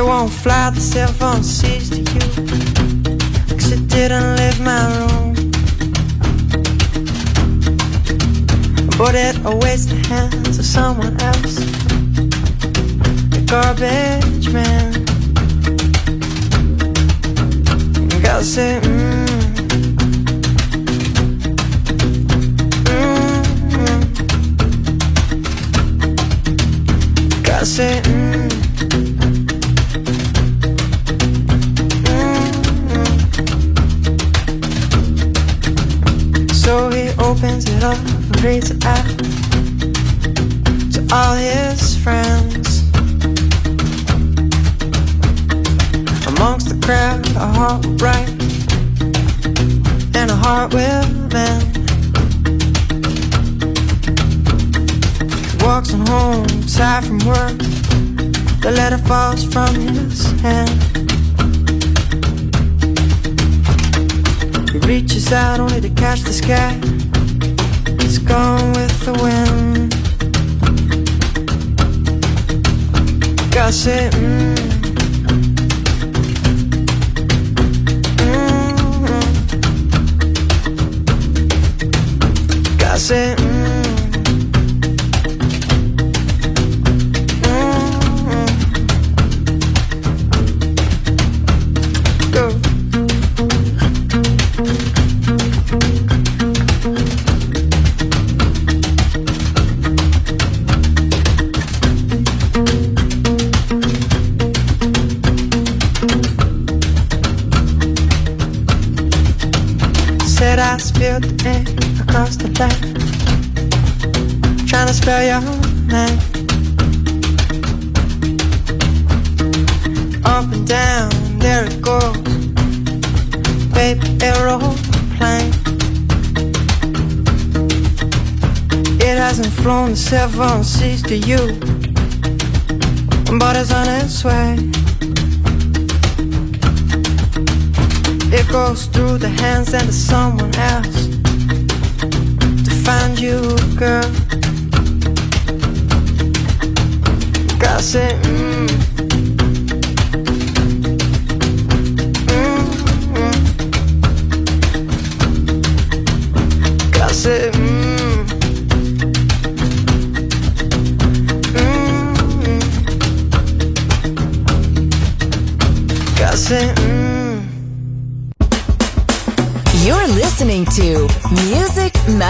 it won't fly, the cell phone sees to you. Cause it didn't leave my room. But it always the hands of someone else. The garbage man. You gotta say, mm. mm. mm. Gotta say, mm. opens it up and reads it out to all his friends. Amongst the crowd, a heart will bright and a heart will mend. Walks on home, tired from work. The letter falls from his hand. He reaches out only to catch the sky. It's gone with the wind. Gossip. Mm. Mm. Gossip. Looked at me across the back, trying to spell your name. Up and down, there it goes, baby aeroplane. It hasn't flown the seven seas to you, but it's on its way. It goes through the hands and to someone else to find you, girl. Gotta say, mm.